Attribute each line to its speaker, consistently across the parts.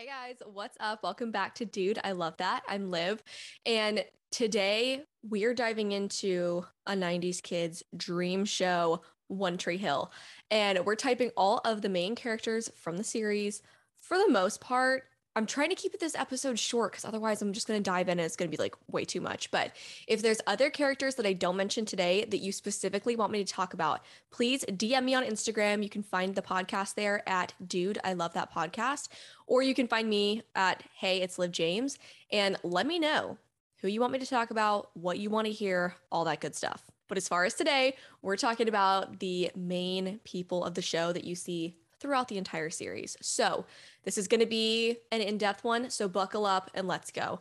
Speaker 1: Hey guys, what's up? Welcome back to Dude, I Love That. I'm Liv. And today we're diving into a 90s kids dream show, One Tree Hill. And we're typing all of the main characters from the series. For the most part, I'm trying to keep this episode short because otherwise I'm just going to dive in and it's going to be like way too much. But if there's other characters that I don't mention today that you specifically want me to talk about, please DM me on Instagram. You can find the podcast there at Dude, I Love That Podcast. Or you can find me at Hey, it's Liv James and let me know who you want me to talk about, what you want to hear, all that good stuff. But as far as today, we're talking about the main people of the show that you see throughout the entire series. So, this is going to be an in depth one. So, buckle up and let's go.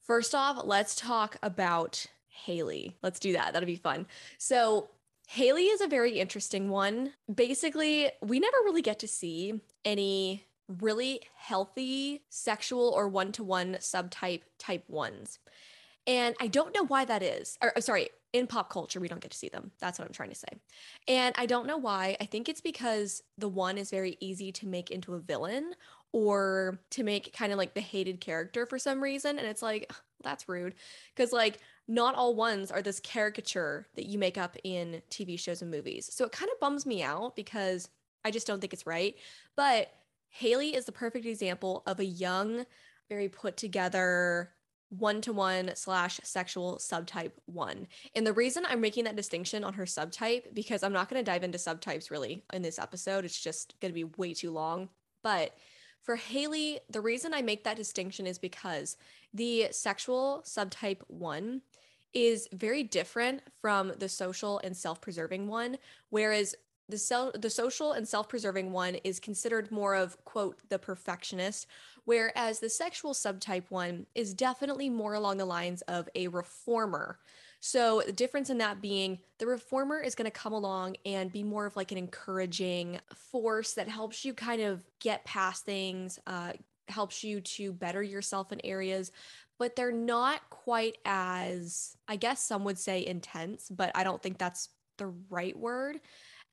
Speaker 1: First off, let's talk about Haley. Let's do that. That'll be fun. So, Haley is a very interesting one. Basically, we never really get to see any really healthy sexual or one to one subtype type ones. And I don't know why that is. Or, oh, sorry, in pop culture, we don't get to see them. That's what I'm trying to say. And I don't know why. I think it's because the one is very easy to make into a villain or to make kind of like the hated character for some reason. And it's like, that's rude. Because, like, not all ones are this caricature that you make up in TV shows and movies. So it kind of bums me out because I just don't think it's right. But Haley is the perfect example of a young, very put together, one to one slash sexual subtype one. And the reason I'm making that distinction on her subtype, because I'm not going to dive into subtypes really in this episode, it's just going to be way too long. But for Haley, the reason I make that distinction is because the sexual subtype one is very different from the social and self preserving one, whereas the cell the social and self-preserving one is considered more of quote the perfectionist whereas the sexual subtype one is definitely more along the lines of a reformer. So, the difference in that being the reformer is going to come along and be more of like an encouraging force that helps you kind of get past things, uh, helps you to better yourself in areas, but they're not quite as, I guess some would say intense, but I don't think that's the right word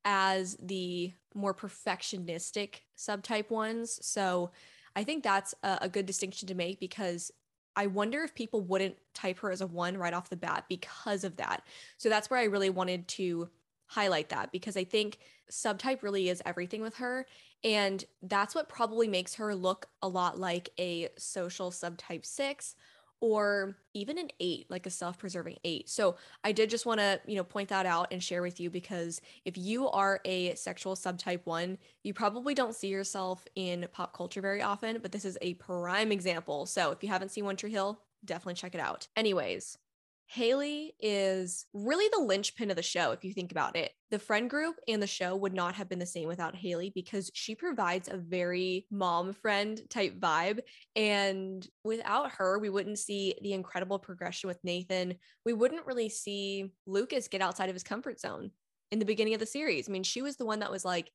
Speaker 1: as the more perfectionistic subtype ones. So, I think that's a, a good distinction to make because I wonder if people wouldn't type her as a one right off the bat because of that. So that's where I really wanted to highlight that because I think subtype really is everything with her. And that's what probably makes her look a lot like a social subtype six or even an eight, like a self preserving eight. So I did just want to, you know, point that out and share with you because if you are a sexual subtype one, you probably don't see yourself in pop culture very often, but this is a prime example. So if you haven't seen One Tree Hill, definitely check it out. Anyways, Haley is really the linchpin of the show, if you think about it. The friend group and the show would not have been the same without Haley because she provides a very mom friend type vibe. And without her, we wouldn't see the incredible progression with Nathan. We wouldn't really see Lucas get outside of his comfort zone in the beginning of the series. I mean, she was the one that was like,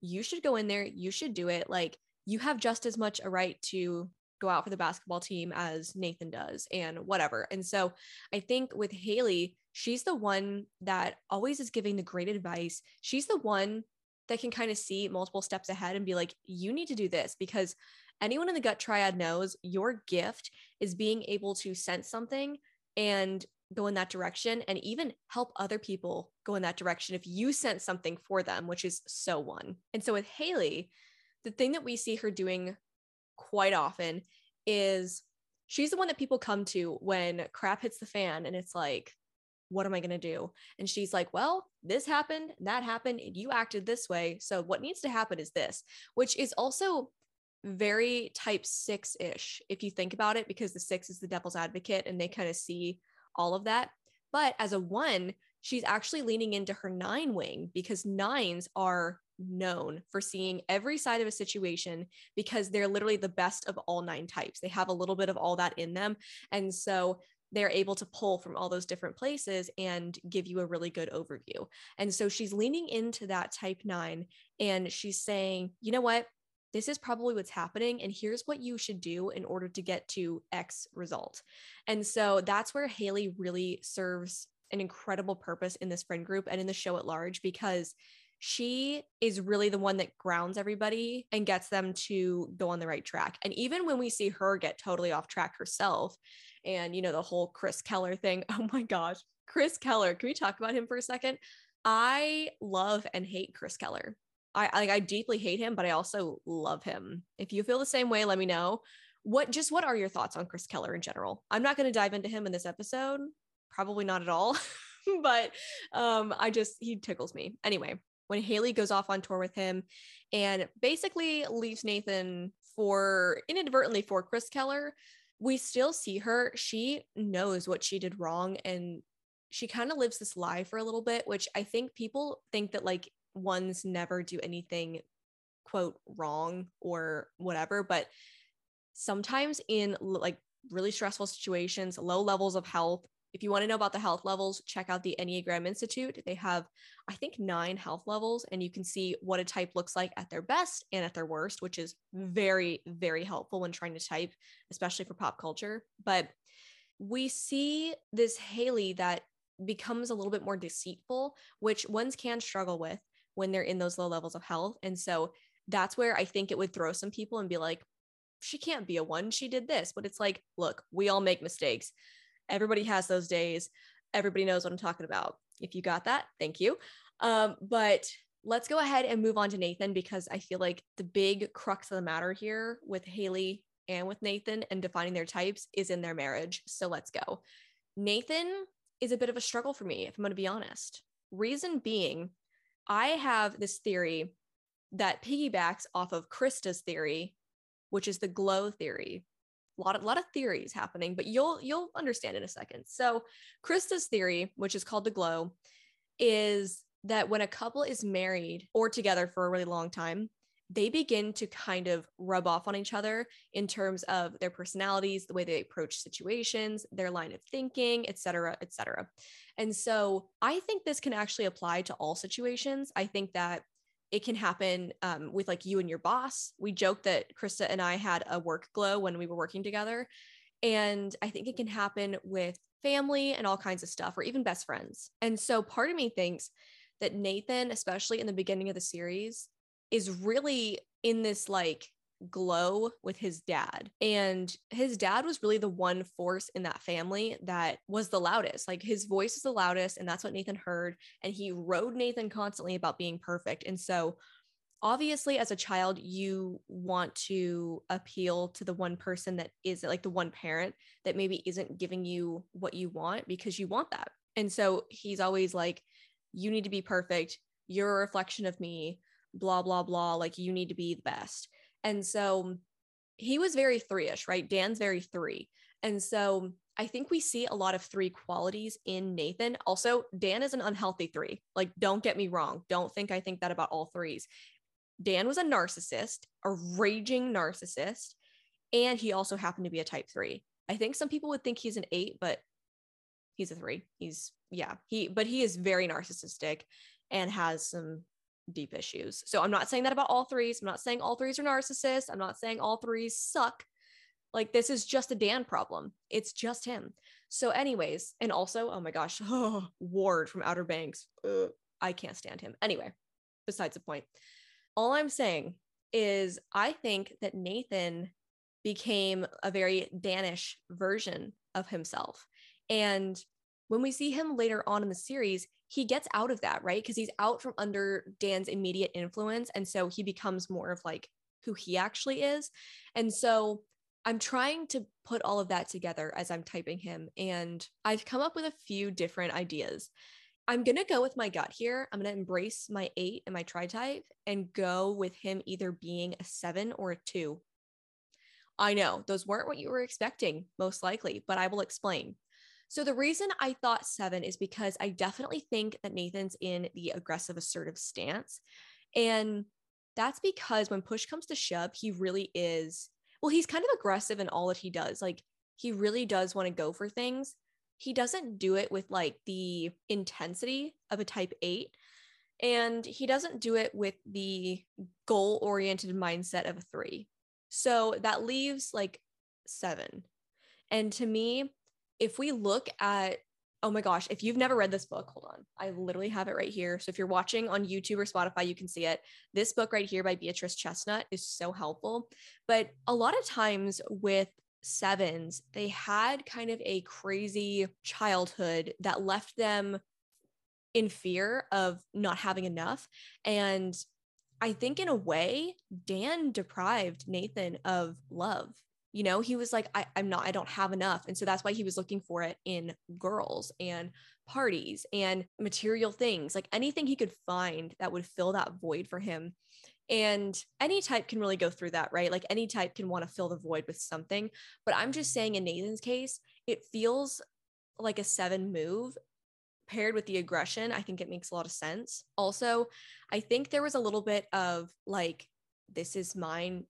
Speaker 1: you should go in there, you should do it. Like, you have just as much a right to go out for the basketball team as Nathan does and whatever. And so I think with Haley, she's the one that always is giving the great advice. She's the one that can kind of see multiple steps ahead and be like, you need to do this because anyone in the gut triad knows your gift is being able to sense something and go in that direction and even help other people go in that direction if you sense something for them, which is so one. And so with Haley, the thing that we see her doing quite often is she's the one that people come to when crap hits the fan and it's like what am i going to do? And she's like well this happened that happened and you acted this way so what needs to happen is this which is also very type 6ish if you think about it because the 6 is the devil's advocate and they kind of see all of that. But as a 1 she's actually leaning into her 9 wing because 9s are known for seeing every side of a situation because they're literally the best of all nine types. They have a little bit of all that in them. And so they're able to pull from all those different places and give you a really good overview. And so she's leaning into that type nine and she's saying, you know what? This is probably what's happening. And here's what you should do in order to get to X result. And so that's where Haley really serves an incredible purpose in this friend group and in the show at large because she is really the one that grounds everybody and gets them to go on the right track. And even when we see her get totally off track herself, and you know, the whole Chris Keller thing, oh my gosh, Chris Keller, can we talk about him for a second? I love and hate Chris Keller. I, I, I deeply hate him, but I also love him. If you feel the same way, let me know. What just what are your thoughts on Chris Keller in general? I'm not going to dive into him in this episode, probably not at all. but um, I just he tickles me. Anyway, when Haley goes off on tour with him and basically leaves Nathan for inadvertently for Chris Keller, we still see her. She knows what she did wrong and she kind of lives this lie for a little bit, which I think people think that like ones never do anything quote wrong or whatever, but sometimes in like really stressful situations, low levels of health, if you want to know about the health levels, check out the Enneagram Institute. They have, I think, nine health levels, and you can see what a type looks like at their best and at their worst, which is very, very helpful when trying to type, especially for pop culture. But we see this Haley that becomes a little bit more deceitful, which ones can struggle with when they're in those low levels of health. And so that's where I think it would throw some people and be like, she can't be a one. She did this. But it's like, look, we all make mistakes. Everybody has those days. Everybody knows what I'm talking about. If you got that, thank you. Um, but let's go ahead and move on to Nathan because I feel like the big crux of the matter here with Haley and with Nathan and defining their types is in their marriage. So let's go. Nathan is a bit of a struggle for me, if I'm going to be honest. Reason being, I have this theory that piggybacks off of Krista's theory, which is the glow theory a lot of lot of theories happening, but you'll you'll understand in a second. So, Krista's theory, which is called the glow, is that when a couple is married or together for a really long time, they begin to kind of rub off on each other in terms of their personalities, the way they approach situations, their line of thinking, et cetera, et cetera. And so I think this can actually apply to all situations. I think that it can happen um, with like you and your boss. We joke that Krista and I had a work glow when we were working together. And I think it can happen with family and all kinds of stuff, or even best friends. And so part of me thinks that Nathan, especially in the beginning of the series, is really in this like glow with his dad. And his dad was really the one force in that family that was the loudest. Like his voice was the loudest, and that's what Nathan heard. And he rode Nathan constantly about being perfect. And so, obviously, as a child, you want to appeal to the one person that is like the one parent that maybe isn't giving you what you want because you want that. And so, he's always like, You need to be perfect. You're a reflection of me blah blah blah like you need to be the best and so he was very three ish, right? Dan's very three. And so I think we see a lot of three qualities in Nathan. Also, Dan is an unhealthy three. Like, don't get me wrong. Don't think I think that about all threes. Dan was a narcissist, a raging narcissist, and he also happened to be a type three. I think some people would think he's an eight, but he's a three. He's, yeah, he, but he is very narcissistic and has some deep issues. So I'm not saying that about all threes. I'm not saying all threes are narcissists. I'm not saying all threes suck. Like this is just a Dan problem. It's just him. So, anyways, and also, oh my gosh, oh, Ward from Outer Banks. Ugh, I can't stand him. Anyway, besides the point. All I'm saying is I think that Nathan became a very Danish version of himself. And when we see him later on in the series, he gets out of that, right? Because he's out from under Dan's immediate influence. And so he becomes more of like who he actually is. And so I'm trying to put all of that together as I'm typing him. And I've come up with a few different ideas. I'm going to go with my gut here. I'm going to embrace my eight and my tri type and go with him either being a seven or a two. I know those weren't what you were expecting, most likely, but I will explain. So the reason I thought seven is because I definitely think that Nathan's in the aggressive, assertive stance. And that's because when push comes to shove, he really is, well, he's kind of aggressive in all that he does. Like he really does want to go for things. He doesn't do it with like the intensity of a type eight. And he doesn't do it with the goal oriented mindset of a three. So that leaves like seven. And to me, if we look at oh my gosh, if you've never read this book, hold on. I literally have it right here. So if you're watching on YouTube or Spotify, you can see it. This book right here by Beatrice Chestnut is so helpful. But a lot of times with sevens, they had kind of a crazy childhood that left them in fear of not having enough. And I think in a way, Dan deprived Nathan of love. You know, he was like, I, i'm not, I don't have enough. And so that's why he was looking for it in girls and parties and material things, like anything he could find that would fill that void for him. And any type can really go through that, right? Like any type can want to fill the void with something. But I'm just saying, in Nathan's case, it feels like a seven move paired with the aggression, I think it makes a lot of sense. Also, I think there was a little bit of like, this is mine,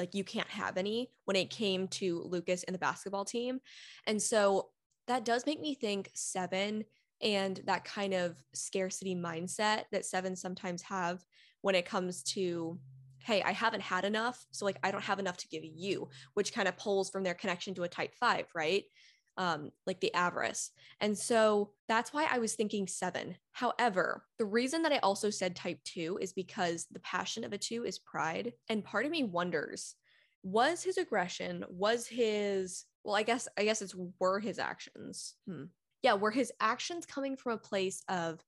Speaker 1: like you can't have any when it came to Lucas and the basketball team. And so that does make me think seven and that kind of scarcity mindset that seven sometimes have when it comes to hey i haven't had enough so like i don't have enough to give you which kind of pulls from their connection to a type five right um, like the avarice. And so that's why I was thinking seven. However, the reason that I also said type two is because the passion of a two is pride. And part of me wonders was his aggression, was his, well, I guess, I guess it's were his actions. Hmm. Yeah, were his actions coming from a place of,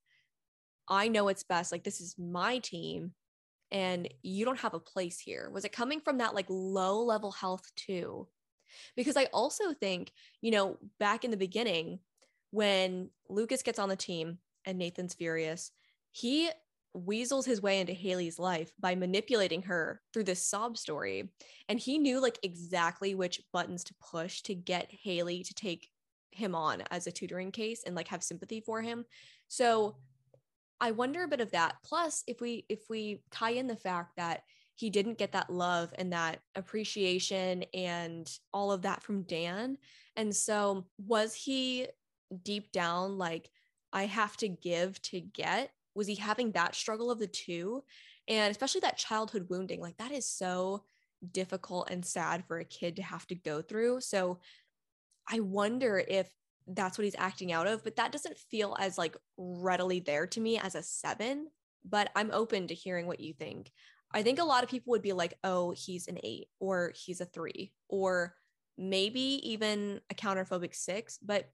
Speaker 1: I know it's best, like this is my team and you don't have a place here? Was it coming from that like low level health too? Because I also think, you know, back in the beginning, when Lucas gets on the team and Nathan's furious, he weasels his way into Haley's life by manipulating her through this sob story. And he knew like exactly which buttons to push to get Haley to take him on as a tutoring case and like have sympathy for him. So I wonder a bit of that. Plus, if we if we tie in the fact that he didn't get that love and that appreciation and all of that from Dan. And so, was he deep down like, I have to give to get? Was he having that struggle of the two? And especially that childhood wounding, like, that is so difficult and sad for a kid to have to go through. So, I wonder if that's what he's acting out of, but that doesn't feel as like readily there to me as a seven. But I'm open to hearing what you think. I think a lot of people would be like, oh, he's an eight or he's a three or maybe even a counterphobic six. But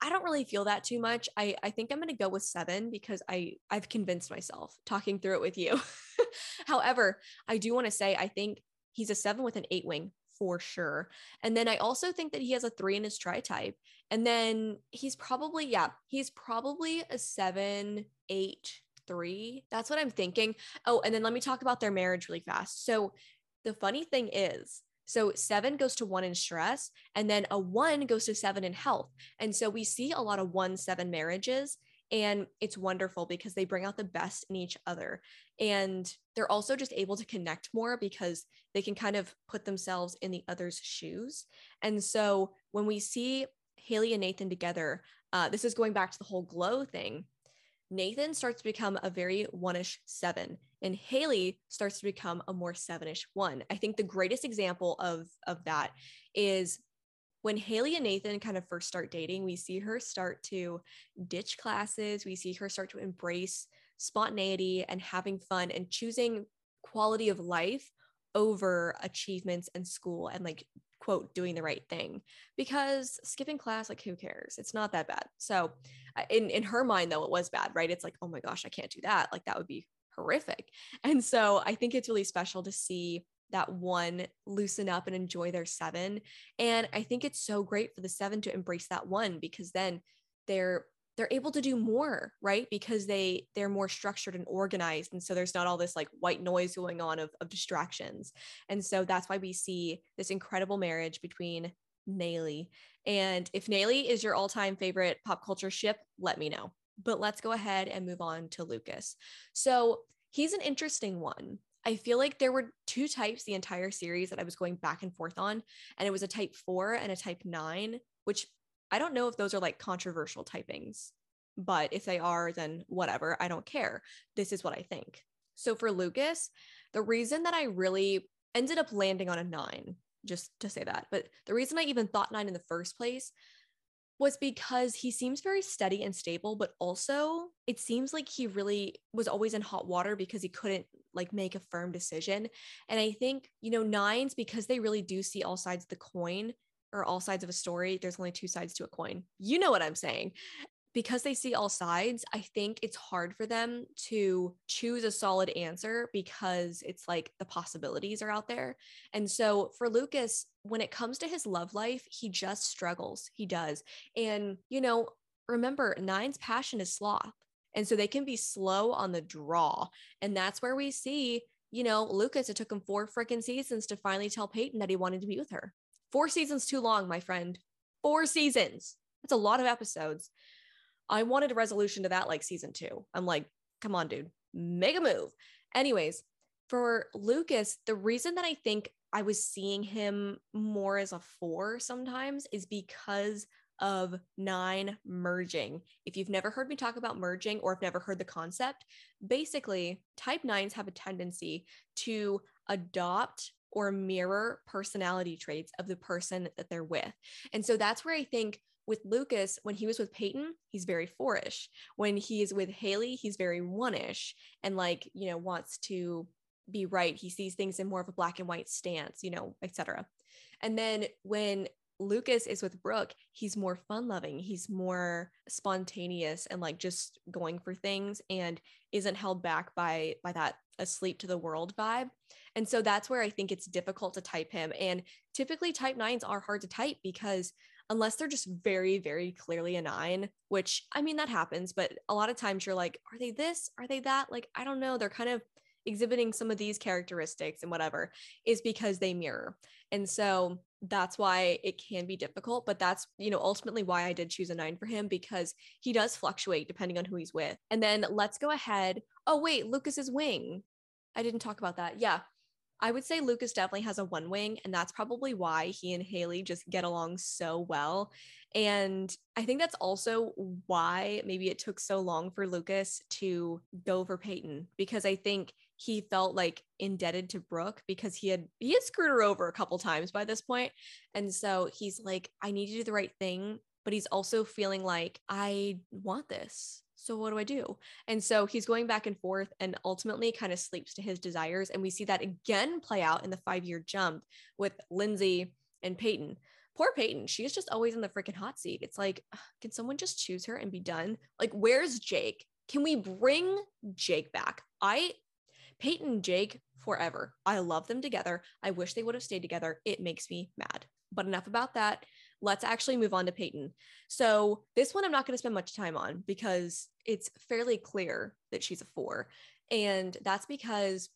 Speaker 1: I don't really feel that too much. I, I think I'm going to go with seven because I, I've convinced myself talking through it with you. However, I do want to say, I think he's a seven with an eight wing for sure. And then I also think that he has a three in his tri type. And then he's probably, yeah, he's probably a seven, eight, three. That's what I'm thinking. Oh, and then let me talk about their marriage really fast. So the funny thing is, so seven goes to one in stress, and then a one goes to seven in health. And so we see a lot of one seven marriages. And it's wonderful because they bring out the best in each other. And they're also just able to connect more because they can kind of put themselves in the other's shoes. And so when we see Haley and Nathan together, uh, this is going back to the whole glow thing. Nathan starts to become a very one-ish seven, and Haley starts to become a more seven-ish one. I think the greatest example of of that is when Haley and Nathan kind of first start dating, we see her start to ditch classes. We see her start to embrace spontaneity and having fun and choosing quality of life over achievements and school and like quote doing the right thing because skipping class like who cares? It's not that bad. So in in her mind though it was bad right? It's like oh my gosh i can't do that. Like that would be horrific. And so i think it's really special to see that one loosen up and enjoy their seven. And i think it's so great for the seven to embrace that one because then they're they're able to do more right because they they're more structured and organized and so there's not all this like white noise going on of, of distractions and so that's why we see this incredible marriage between Naley. And if Naley is your all-time favorite pop culture ship, let me know. But let's go ahead and move on to Lucas. So he's an interesting one. I feel like there were two types the entire series that I was going back and forth on, and it was a type four and a type nine, which I don't know if those are like controversial typings, but if they are, then whatever. I don't care. This is what I think. So for Lucas, the reason that I really ended up landing on a nine, just to say that, but the reason I even thought nine in the first place was because he seems very steady and stable, but also it seems like he really was always in hot water because he couldn't like make a firm decision. And I think, you know, nines, because they really do see all sides of the coin or all sides of a story, there's only two sides to a coin. You know what I'm saying because they see all sides, I think it's hard for them to choose a solid answer because it's like the possibilities are out there. And so for Lucas, when it comes to his love life, he just struggles. He does. And, you know, remember, Nine's passion is sloth. And so they can be slow on the draw. And that's where we see, you know, Lucas, it took him four freaking seasons to finally tell Peyton that he wanted to be with her. Four seasons too long, my friend. Four seasons. That's a lot of episodes. I wanted a resolution to that like season two. I'm like, come on, dude, make a move. Anyways, for Lucas, the reason that I think I was seeing him more as a four sometimes is because of nine merging. If you've never heard me talk about merging or have never heard the concept, basically, type nines have a tendency to adopt or mirror personality traits of the person that they're with. And so that's where I think with Lucas, when he was with Peyton, he's very fourish. When he's with Haley, he's very one-ish and like, you know, wants to be right. He sees things in more of a black and white stance, you know, etc. And then when Lucas is with Brooke, he's more fun loving. He's more spontaneous and like just going for things and isn't held back by by that asleep to the world vibe. And so that's where I think it's difficult to type him. And typically type nines are hard to type because unless they're just very, very clearly a nine, which I mean, that happens, but a lot of times you're like, are they this? Are they that? Like, I don't know. They're kind of exhibiting some of these characteristics and whatever is because they mirror. And so that's why it can be difficult. But that's, you know, ultimately why I did choose a nine for him because he does fluctuate depending on who he's with. And then let's go ahead. Oh, wait, Lucas's wing. I didn't talk about that. Yeah. I would say Lucas definitely has a one wing, and that's probably why he and Haley just get along so well. And I think that's also why maybe it took so long for Lucas to go for Peyton because I think he felt like indebted to Brooke because he had he had screwed her over a couple times by this point. And so he's like, I need to do the right thing, but he's also feeling like I want this so what do I do? And so he's going back and forth and ultimately kind of sleeps to his desires. And we see that again play out in the five year jump with Lindsey and Peyton. Poor Peyton, she is just always in the freaking hot seat. It's like, can someone just choose her and be done? Like, where's Jake? Can we bring Jake back? I, Peyton and Jake forever. I love them together. I wish they would have stayed together. It makes me mad. But enough about that let's actually move on to Peyton. So, this one I'm not going to spend much time on because it's fairly clear that she's a four. And that's because,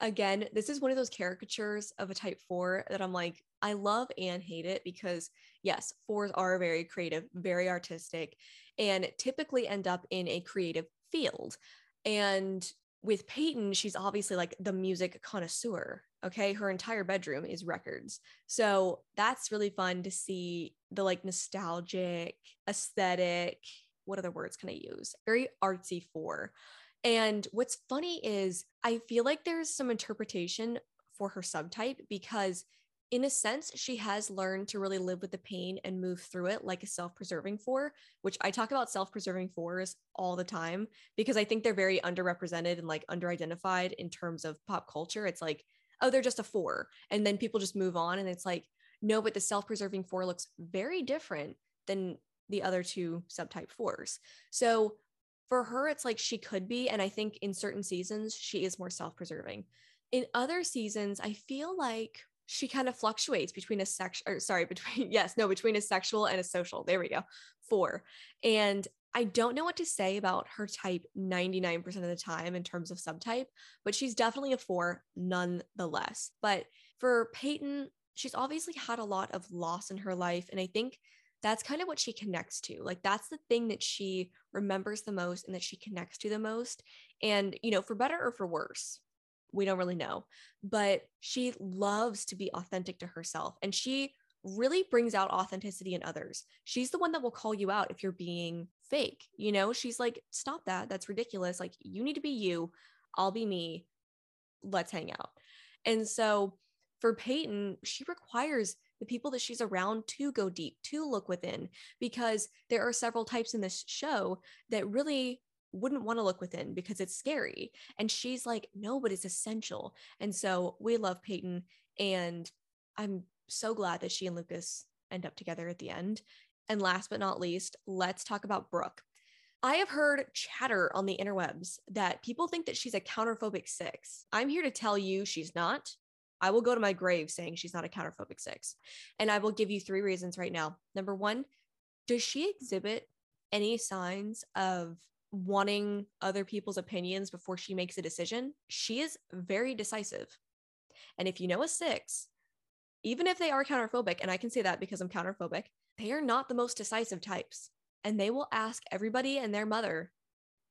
Speaker 1: again, this is one of those caricatures of a type four that I'm like, I love and hate it because, yes, fours are very creative, very artistic, and typically end up in a creative field. And with Peyton, she's obviously like the music connoisseur. Okay. Her entire bedroom is records. So that's really fun to see the like nostalgic, aesthetic. What other words can I use? Very artsy for. And what's funny is I feel like there's some interpretation four her subtype because in a sense, she has learned to really live with the pain and move through it like a self preserving four, which I talk about self preserving fours all the time because I think they're very underrepresented and like underidentified in terms of pop culture. It's like, oh, they're just a four. And then people just move on. And it's like, no, but the self preserving four looks very different than the other two subtype fours. So for her, it's like she could be. And I think in certain seasons, she is more self preserving. In other seasons, I feel like she kind of fluctuates between a sex or sorry between yes no between a sexual and a social there we go four and i don't know what to say about her type 99% of the time in terms of subtype but she's definitely a four nonetheless but for peyton she's obviously had a lot of loss in her life and i think that's kind of what she connects to like that's the thing that she remembers the most and that she connects to the most and you know for better or for worse we don't really know, but she loves to be authentic to herself and she really brings out authenticity in others. She's the one that will call you out if you're being fake. You know, she's like, stop that. That's ridiculous. Like, you need to be you. I'll be me. Let's hang out. And so for Peyton, she requires the people that she's around to go deep, to look within, because there are several types in this show that really wouldn't want to look within because it's scary. And she's like, no, but it's essential. And so we love Peyton. And I'm so glad that she and Lucas end up together at the end. And last but not least, let's talk about Brooke. I have heard chatter on the interwebs that people think that she's a counterphobic six. I'm here to tell you she's not. I will go to my grave saying she's not a counterphobic six. And I will give you three reasons right now. Number one, does she exhibit any signs of wanting other people's opinions before she makes a decision? She is very decisive. And if you know a six, even if they are counterphobic, and I can say that because I'm counterphobic, they are not the most decisive types. And they will ask everybody and their mother,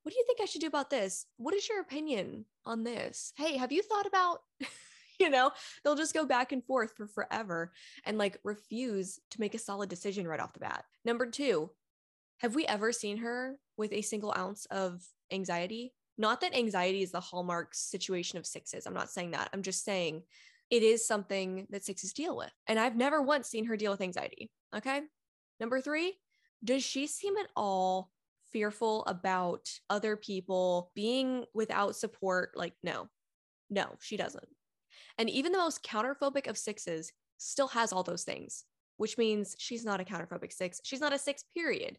Speaker 1: What do you think I should do about this? What is your opinion on this? Hey, have you thought about, you know, they'll just go back and forth for forever and like refuse to make a solid decision right off the bat. Number two, have we ever seen her with a single ounce of anxiety? Not that anxiety is the hallmark situation of sixes. I'm not saying that. I'm just saying it is something that sixes deal with. And I've never once seen her deal with anxiety. Okay. Number three, does she seem at all fearful about other people being without support? Like, no, no, she doesn't. And even the most counterphobic of sixes still has all those things, which means she's not a counterphobic six. She's not a six, period.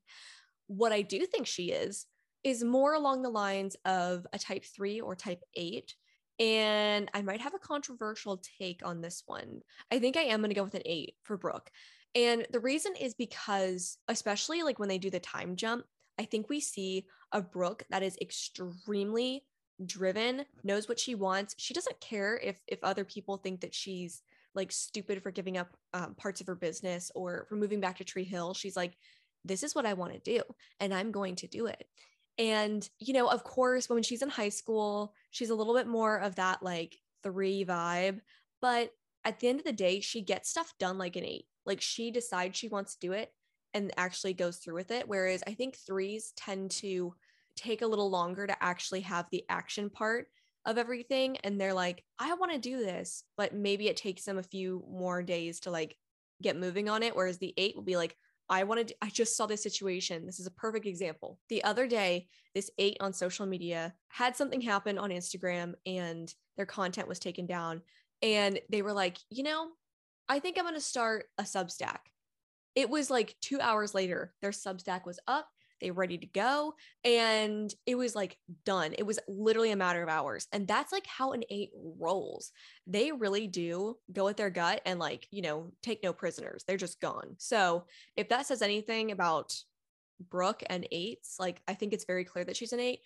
Speaker 1: What I do think she is, is more along the lines of a type three or type eight, and I might have a controversial take on this one. I think I am going to go with an eight for Brooke. And the reason is because, especially like when they do the time jump, I think we see a Brooke that is extremely driven, knows what she wants. She doesn't care if if other people think that she's like stupid for giving up um, parts of her business or for moving back to Tree Hill. She's like, this is what I want to do, and I'm going to do it. And, you know, of course, when she's in high school, she's a little bit more of that like three vibe. But at the end of the day, she gets stuff done like an eight. Like she decides she wants to do it and actually goes through with it. Whereas I think threes tend to take a little longer to actually have the action part of everything. And they're like, I want to do this, but maybe it takes them a few more days to like get moving on it. Whereas the eight will be like, I wanted, I just saw this situation. This is a perfect example. The other day, this eight on social media had something happen on Instagram and their content was taken down. And they were like, you know, I think I'm going to start a Substack. It was like two hours later, their Substack was up they ready to go and it was like done. It was literally a matter of hours and that's like how an eight rolls. They really do go with their gut and like you know take no prisoners. They're just gone. So if that says anything about brooke and eights like i think it's very clear that she's an eight.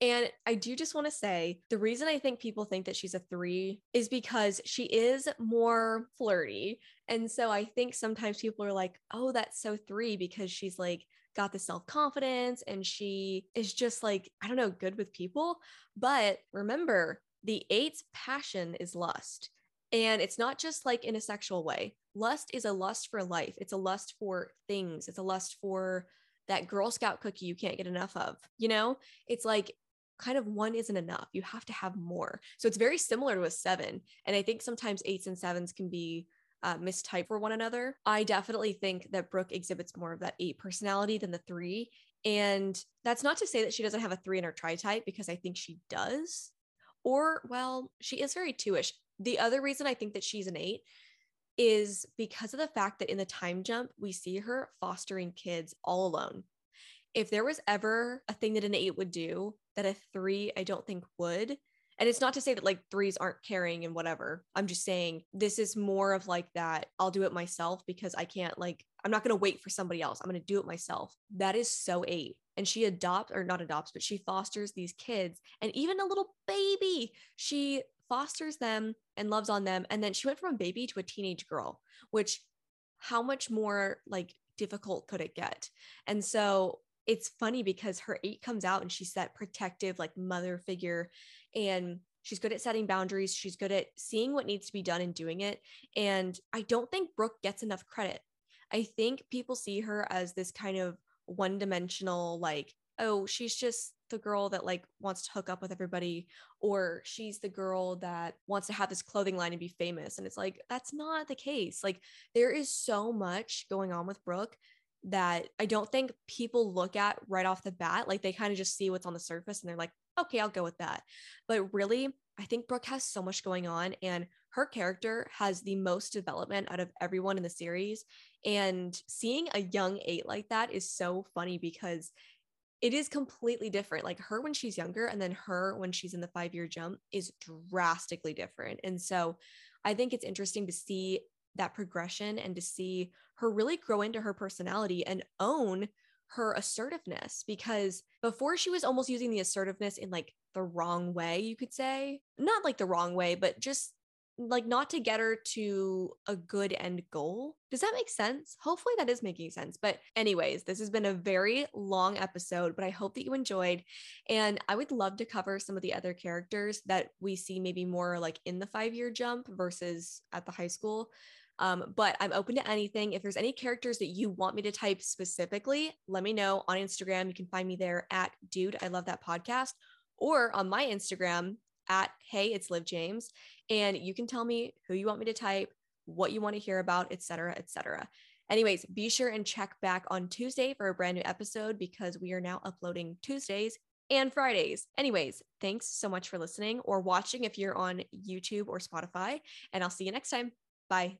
Speaker 1: And I do just want to say the reason I think people think that she's a three is because she is more flirty. And so I think sometimes people are like, oh, that's so three because she's like got the self confidence and she is just like, I don't know, good with people. But remember, the eight's passion is lust. And it's not just like in a sexual way. Lust is a lust for life, it's a lust for things, it's a lust for that Girl Scout cookie you can't get enough of. You know, it's like kind of one isn't enough. You have to have more. So it's very similar to a seven. And I think sometimes eights and sevens can be uh, mistype for one another. I definitely think that Brooke exhibits more of that eight personality than the three. And that's not to say that she doesn't have a three in her tri type because I think she does. Or, well, she is very two ish. The other reason I think that she's an eight is because of the fact that in the time jump, we see her fostering kids all alone. If there was ever a thing that an eight would do that a three I don't think would, and it's not to say that like threes aren't caring and whatever. I'm just saying this is more of like that I'll do it myself because I can't like I'm not going to wait for somebody else. I'm going to do it myself. That is so eight. And she adopts or not adopts, but she fosters these kids and even a little baby. She fosters them and loves on them. And then she went from a baby to a teenage girl, which how much more like difficult could it get? And so it's funny because her eight comes out and she's that protective like mother figure and she's good at setting boundaries. She's good at seeing what needs to be done and doing it. And i don't think brooke gets enough credit. I think people see her as this kind of one dimensional like oh she's just the girl that like wants to hook up with everybody or she's the girl that wants to have this clothing line and be famous. And it's like that's not the case. Like there is so much going on with brooke that i don't think people look at right off the bat. Like they kind of just see what's on the surface and they're like okay i'll go with that but really i think brooke has so much going on and her character has the most development out of everyone in the series and seeing a young eight like that is so funny because it is completely different. Like her when she's younger and then her when she's in the five year jump is drastically different. And so I think it's interesting to see that progression and to see her really grow into her personality and own her assertiveness because before she was almost using the assertiveness in like the wrong way, you could say, not like the wrong way, but just like not to get her to a good end goal. Does that make sense? Hopefully that is making sense. But anyways, this has been a very long episode, but I hope that you enjoyed and I would love to cover some of the other characters that we see maybe more like in the 5-year jump versus at the high school. Um, but I'm open to anything. If there's any characters that you want me to type specifically, let me know on Instagram. You can find me there at dude, I love that podcast, or on my Instagram, at hey it's liv james and you can tell me who you want me to type what you want to hear about etc etc anyways be sure and check back on tuesday for a brand new episode because we are now uploading tuesdays and fridays anyways thanks so much for listening or watching if you're on youtube or spotify and i'll see you next time bye